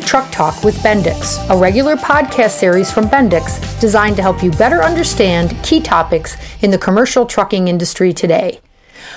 to Truck Talk with Bendix, a regular podcast series from Bendix designed to help you better understand key topics in the commercial trucking industry today.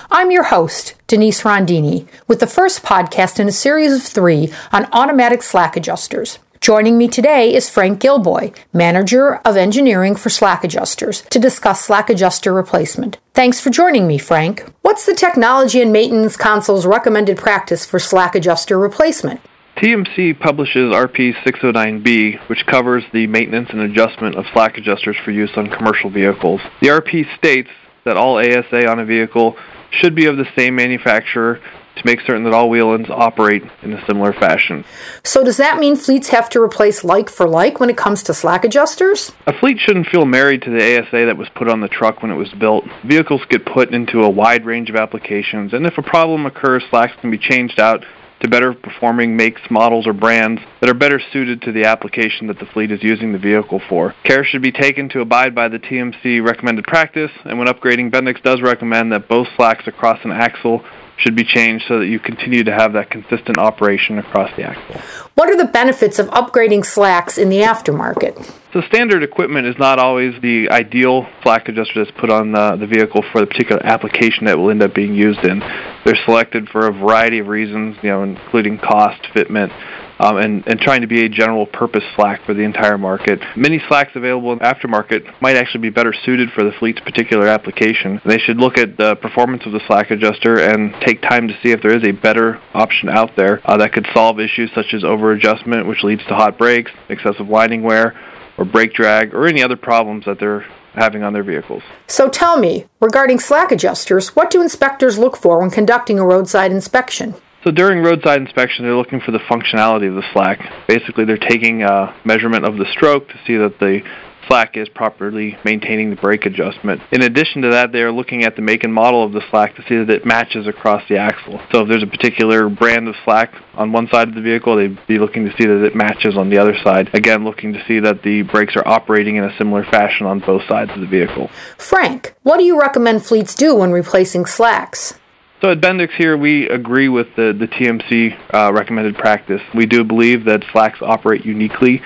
I'm your host, Denise Rondini, with the first podcast in a series of three on automatic slack adjusters. Joining me today is Frank Gilboy, Manager of Engineering for Slack Adjusters, to discuss slack adjuster replacement. Thanks for joining me, Frank. What's the Technology and Maintenance Council's recommended practice for slack adjuster replacement? TMC publishes RP 609B, which covers the maintenance and adjustment of slack adjusters for use on commercial vehicles. The RP states that all ASA on a vehicle should be of the same manufacturer to make certain that all wheel ends operate in a similar fashion. So, does that mean fleets have to replace like for like when it comes to slack adjusters? A fleet shouldn't feel married to the ASA that was put on the truck when it was built. Vehicles get put into a wide range of applications, and if a problem occurs, slacks can be changed out to better performing makes, models, or brands that are better suited to the application that the fleet is using the vehicle for. Care should be taken to abide by the TMC recommended practice, and when upgrading, Bendix does recommend that both slacks across an axle should be changed so that you continue to have that consistent operation across the axle. What are the benefits of upgrading slacks in the aftermarket? So standard equipment is not always the ideal slack adjuster that's put on the, the vehicle for the particular application that will end up being used in. They're selected for a variety of reasons, you know, including cost, fitment, um, and, and trying to be a general purpose slack for the entire market. Many slacks available in aftermarket might actually be better suited for the fleet's particular application. They should look at the performance of the slack adjuster and take time to see if there is a better option out there uh, that could solve issues such as over adjustment, which leads to hot brakes, excessive winding wear, or brake drag, or any other problems that they're having on their vehicles. So tell me, regarding slack adjusters, what do inspectors look for when conducting a roadside inspection? So during roadside inspection, they're looking for the functionality of the slack. Basically, they're taking a measurement of the stroke to see that the slack is properly maintaining the brake adjustment. In addition to that, they're looking at the make and model of the slack to see that it matches across the axle. So if there's a particular brand of slack on one side of the vehicle, they'd be looking to see that it matches on the other side. Again, looking to see that the brakes are operating in a similar fashion on both sides of the vehicle. Frank, what do you recommend fleets do when replacing slacks? So at Bendix here, we agree with the, the TMC uh, recommended practice. We do believe that slacks operate uniquely,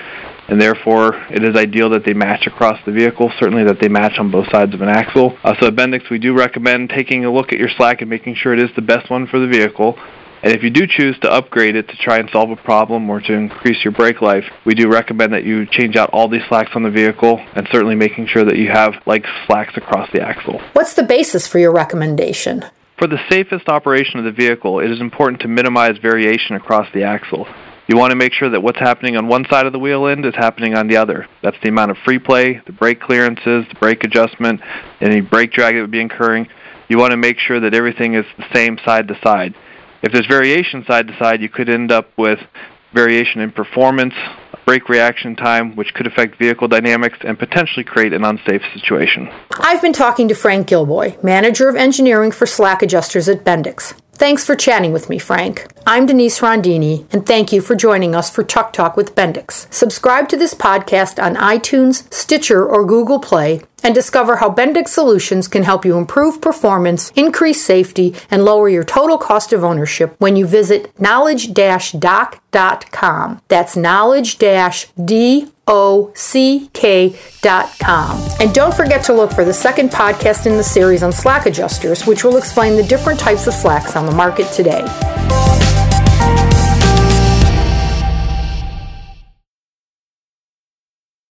and therefore it is ideal that they match across the vehicle, certainly that they match on both sides of an axle. Uh, so at Bendix, we do recommend taking a look at your slack and making sure it is the best one for the vehicle. And if you do choose to upgrade it to try and solve a problem or to increase your brake life, we do recommend that you change out all these slacks on the vehicle and certainly making sure that you have like slacks across the axle. What's the basis for your recommendation? For the safest operation of the vehicle, it is important to minimize variation across the axle. You want to make sure that what's happening on one side of the wheel end is happening on the other. That's the amount of free play, the brake clearances, the brake adjustment, any brake drag that would be incurring. You want to make sure that everything is the same side to side. If there's variation side to side, you could end up with variation in performance, brake reaction time, which could affect vehicle dynamics and potentially create an unsafe situation. I've been talking to Frank Gilboy, Manager of Engineering for Slack Adjusters at Bendix. Thanks for chatting with me, Frank. I'm Denise Rondini, and thank you for joining us for Truck Talk with Bendix. Subscribe to this podcast on iTunes, Stitcher, or Google Play and discover how Bendix Solutions can help you improve performance, increase safety, and lower your total cost of ownership when you visit knowledge-dock.com. That's knowledge-dock.com. And don't forget to look for the second podcast in the series on slack adjusters, which will explain the different types of slacks on the market today.